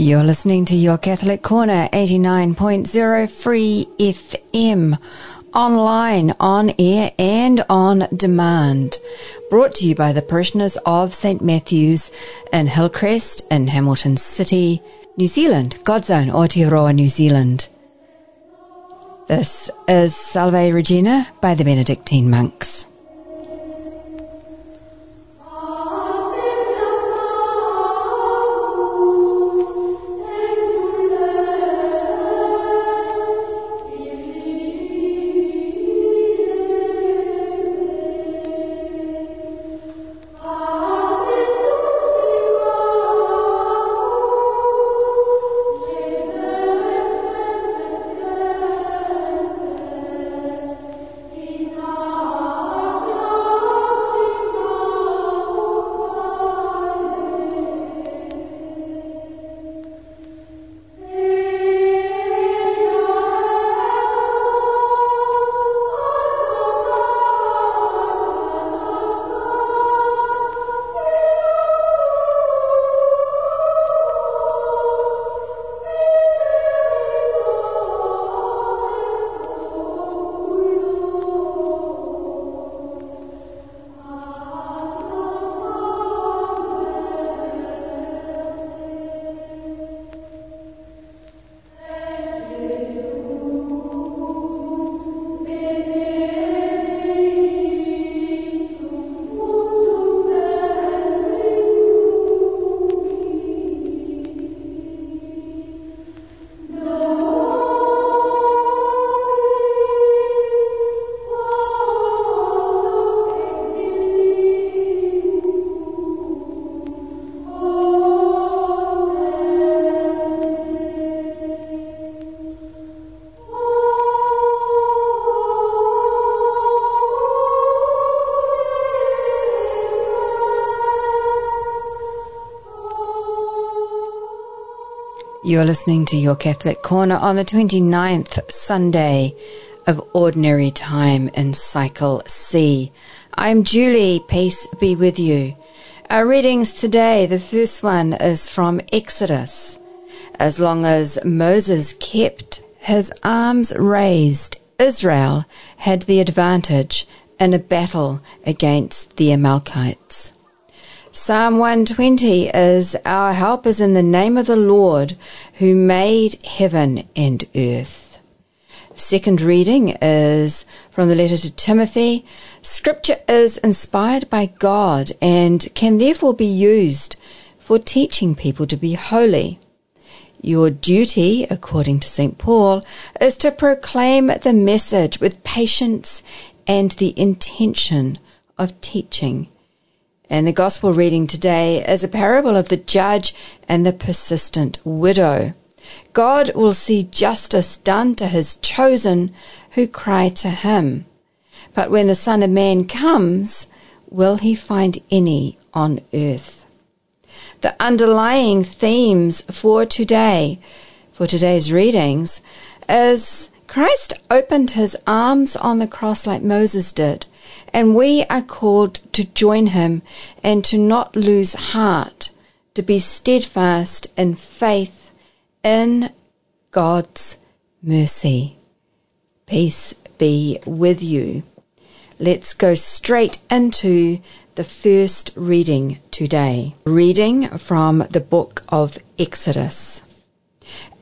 You're listening to your Catholic Corner 89.0 Free FM online, on air, and on demand. Brought to you by the parishioners of St. Matthew's in Hillcrest in Hamilton City, New Zealand, Godzone, Aotearoa, New Zealand. This is Salve Regina by the Benedictine monks. You're listening to your Catholic Corner on the 29th Sunday of Ordinary Time in Cycle C. I'm Julie, peace be with you. Our readings today, the first one is from Exodus. As long as Moses kept his arms raised, Israel had the advantage in a battle against the Amalekites. Psalm 120 is Our help is in the name of the Lord who made heaven and earth. Second reading is from the letter to Timothy. Scripture is inspired by God and can therefore be used for teaching people to be holy. Your duty, according to St. Paul, is to proclaim the message with patience and the intention of teaching. And the gospel reading today is a parable of the judge and the persistent widow. God will see justice done to his chosen who cry to him. But when the Son of Man comes, will he find any on earth? The underlying themes for today, for today's readings, is Christ opened his arms on the cross like Moses did and we are called to join him and to not lose heart, to be steadfast in faith in God's mercy. Peace be with you. Let's go straight into the first reading today. Reading from the book of Exodus.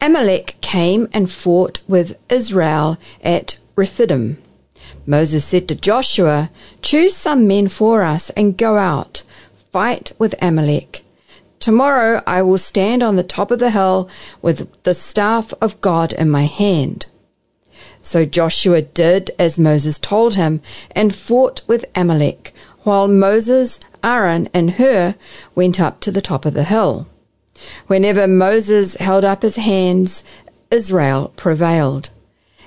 Amalek came and fought with Israel at Rephidim. Moses said to Joshua, Choose some men for us and go out, fight with Amalek. Tomorrow I will stand on the top of the hill with the staff of God in my hand. So Joshua did as Moses told him and fought with Amalek, while Moses, Aaron, and Hur went up to the top of the hill. Whenever Moses held up his hands, Israel prevailed.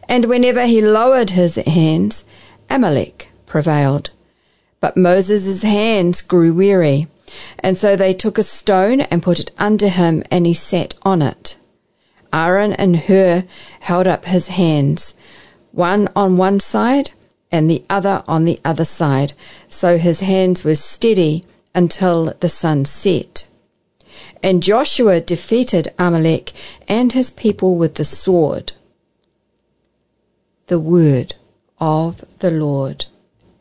And whenever he lowered his hands, Amalek prevailed. But Moses' hands grew weary, and so they took a stone and put it under him, and he sat on it. Aaron and Hur held up his hands, one on one side and the other on the other side, so his hands were steady until the sun set. And Joshua defeated Amalek and his people with the sword. The word of the Lord.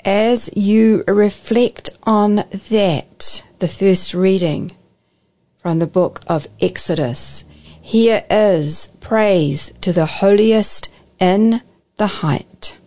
As you reflect on that, the first reading from the book of Exodus, here is praise to the holiest in the height.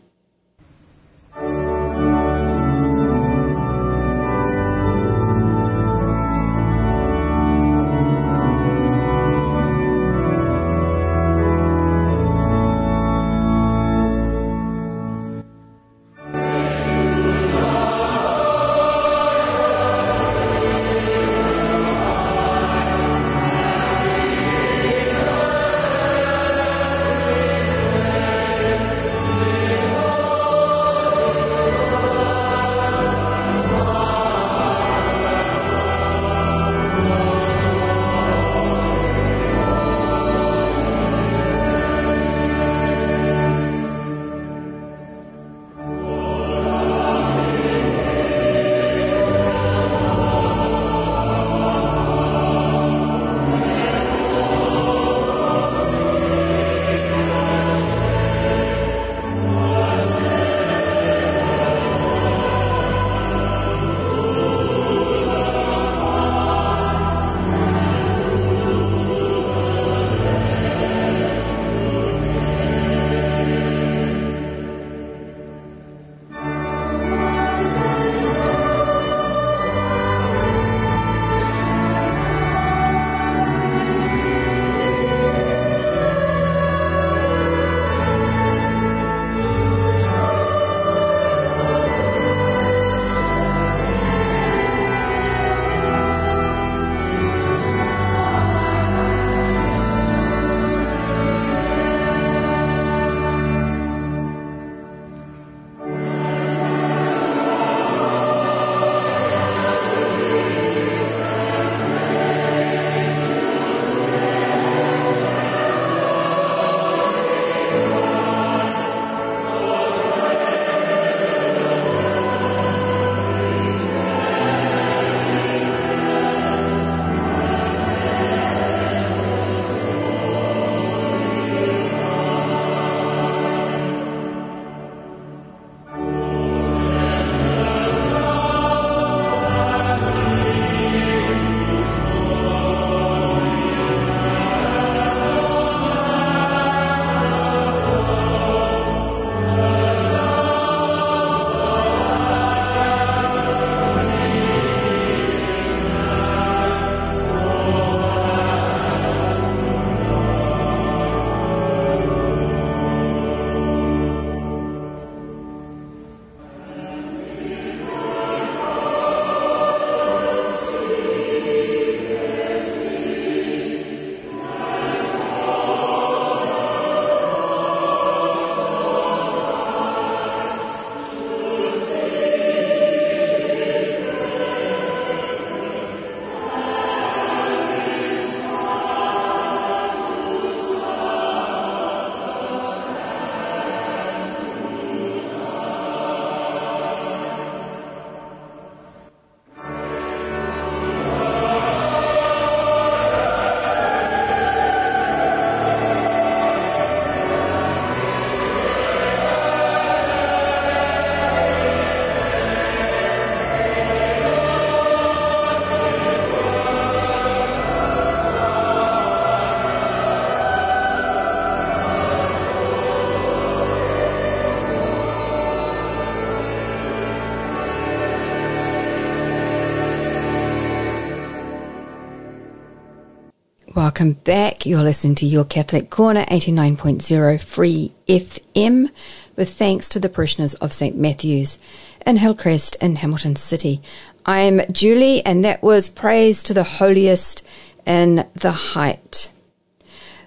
Welcome back. You're listening to Your Catholic Corner, 89.0 Free FM, with thanks to the parishioners of St. Matthew's in Hillcrest in Hamilton City. I'm Julie, and that was Praise to the Holiest in the height.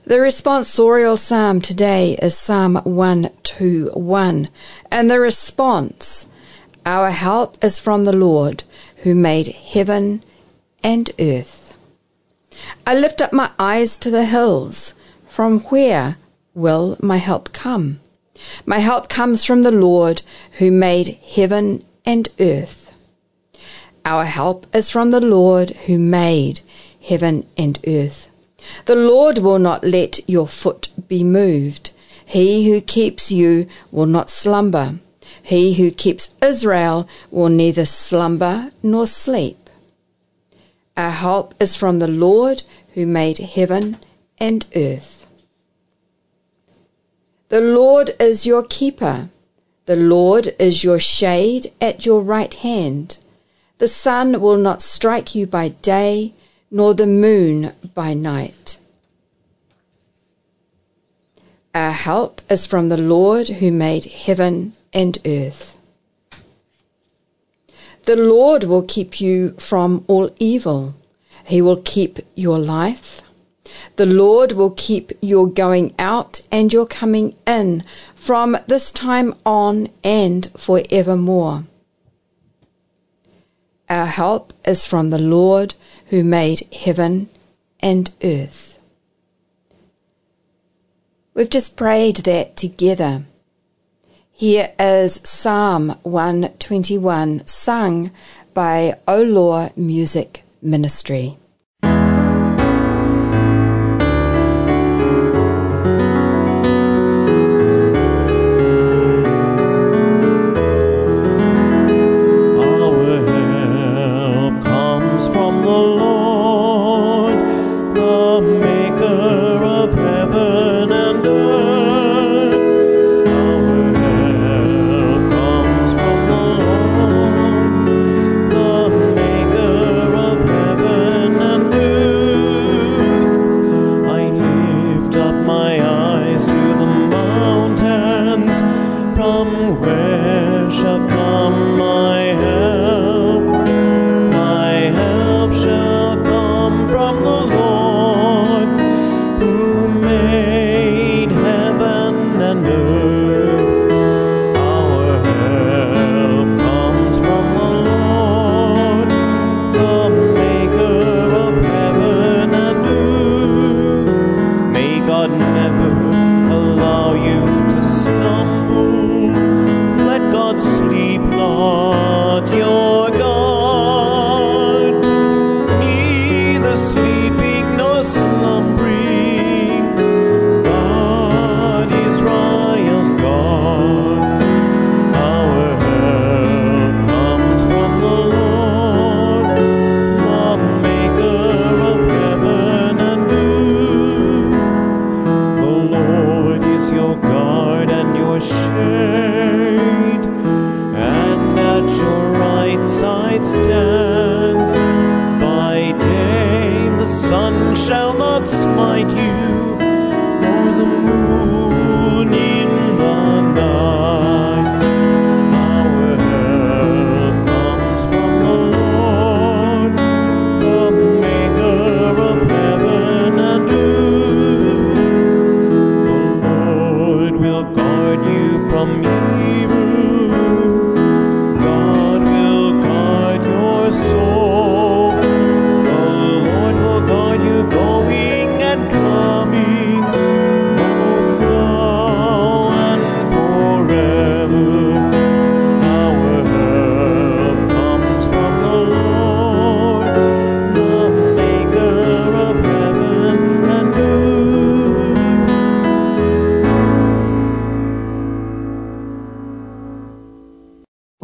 The responsorial psalm today is Psalm 121, and the response Our help is from the Lord who made heaven and earth. I lift up my eyes to the hills. From where will my help come? My help comes from the Lord who made heaven and earth. Our help is from the Lord who made heaven and earth. The Lord will not let your foot be moved. He who keeps you will not slumber. He who keeps Israel will neither slumber nor sleep. Help is from the Lord who made heaven and earth. The Lord is your keeper. The Lord is your shade at your right hand. The sun will not strike you by day, nor the moon by night. Our help is from the Lord who made heaven and earth. The Lord will keep you from all evil. He will keep your life. The Lord will keep your going out and your coming in from this time on and forevermore. Our help is from the Lord who made heaven and earth. We've just prayed that together. Here is Psalm 121 sung by Olor Music Ministry.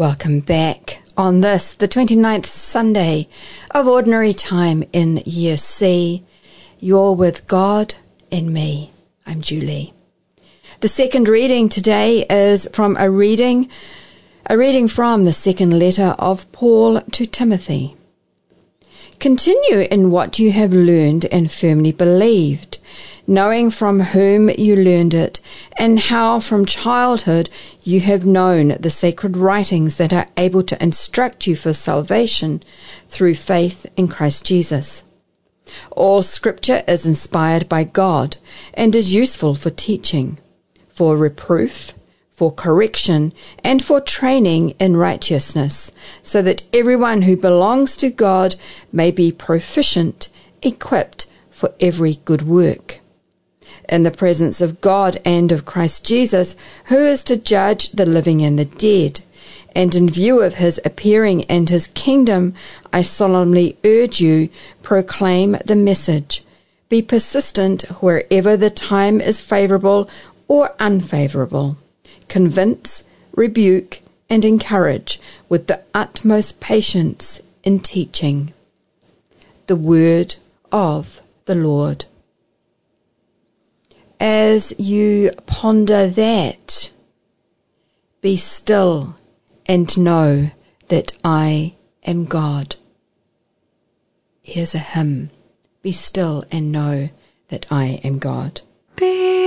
Welcome back on this, the 29th Sunday of Ordinary Time in Year C. You're with God and me. I'm Julie. The second reading today is from a reading, a reading from the second letter of Paul to Timothy. Continue in what you have learned and firmly believed knowing from whom you learned it, and how from childhood you have known the sacred writings that are able to instruct you for salvation through faith in Christ Jesus. All scripture is inspired by God and is useful for teaching, for reproof, for correction, and for training in righteousness, so that everyone who belongs to God may be proficient, equipped for every good work. In the presence of God and of Christ Jesus, who is to judge the living and the dead, and in view of his appearing and his kingdom, I solemnly urge you, proclaim the message. Be persistent wherever the time is favorable or unfavorable. Convince, rebuke, and encourage with the utmost patience in teaching. The word of the Lord. As you ponder that, be still and know that I am God. Here's a hymn Be still and know that I am God. Be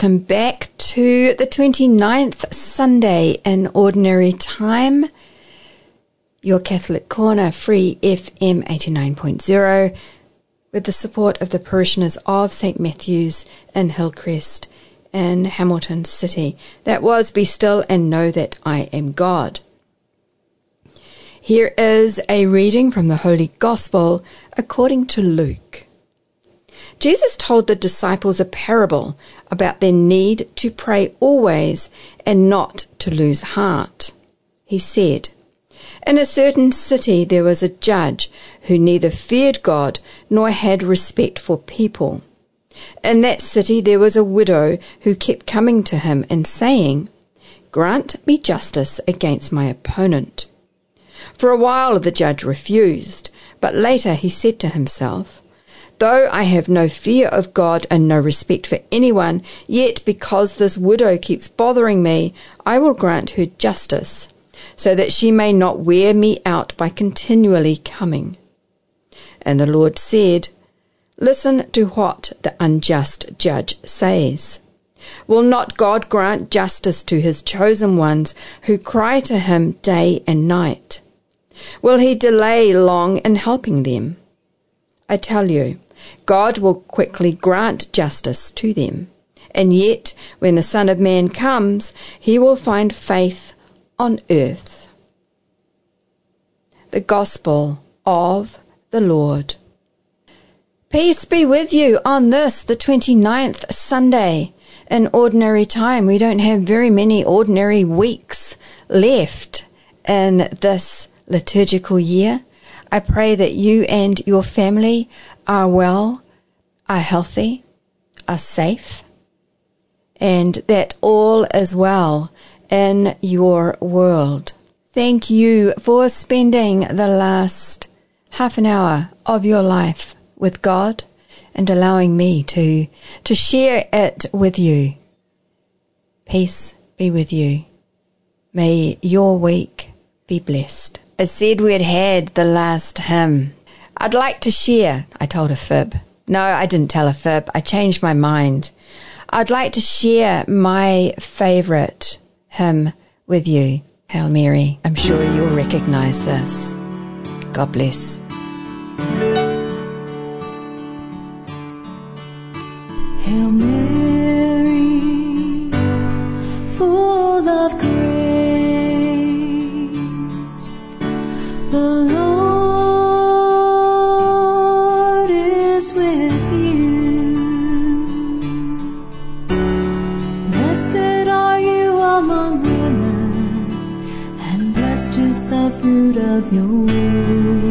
welcome back to the 29th Sunday in Ordinary Time. Your Catholic Corner, Free FM 89.0, with the support of the parishioners of St. Matthew's in Hillcrest in Hamilton City. That was Be Still and Know That I Am God. Here is a reading from the Holy Gospel according to Luke. Jesus told the disciples a parable about their need to pray always and not to lose heart. He said, In a certain city there was a judge who neither feared God nor had respect for people. In that city there was a widow who kept coming to him and saying, Grant me justice against my opponent. For a while the judge refused, but later he said to himself, Though I have no fear of God and no respect for anyone, yet because this widow keeps bothering me, I will grant her justice, so that she may not wear me out by continually coming. And the Lord said, Listen to what the unjust judge says. Will not God grant justice to his chosen ones who cry to him day and night? Will he delay long in helping them? I tell you, God will quickly grant justice to them. And yet, when the Son of Man comes, he will find faith on earth. The Gospel of the Lord. Peace be with you on this, the 29th Sunday. In ordinary time, we don't have very many ordinary weeks left in this liturgical year. I pray that you and your family are well, are healthy, are safe, and that all is well in your world. Thank you for spending the last half an hour of your life with God and allowing me to, to share it with you. Peace be with you. May your week be blessed. I said we'd had the last hymn I'd like to share. I told a fib. No, I didn't tell a fib. I changed my mind. I'd like to share my favorite hymn with you. Hail Mary. I'm sure you'll recognize this. God bless. Hail Mary, full of grace, fruit of your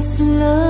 us love.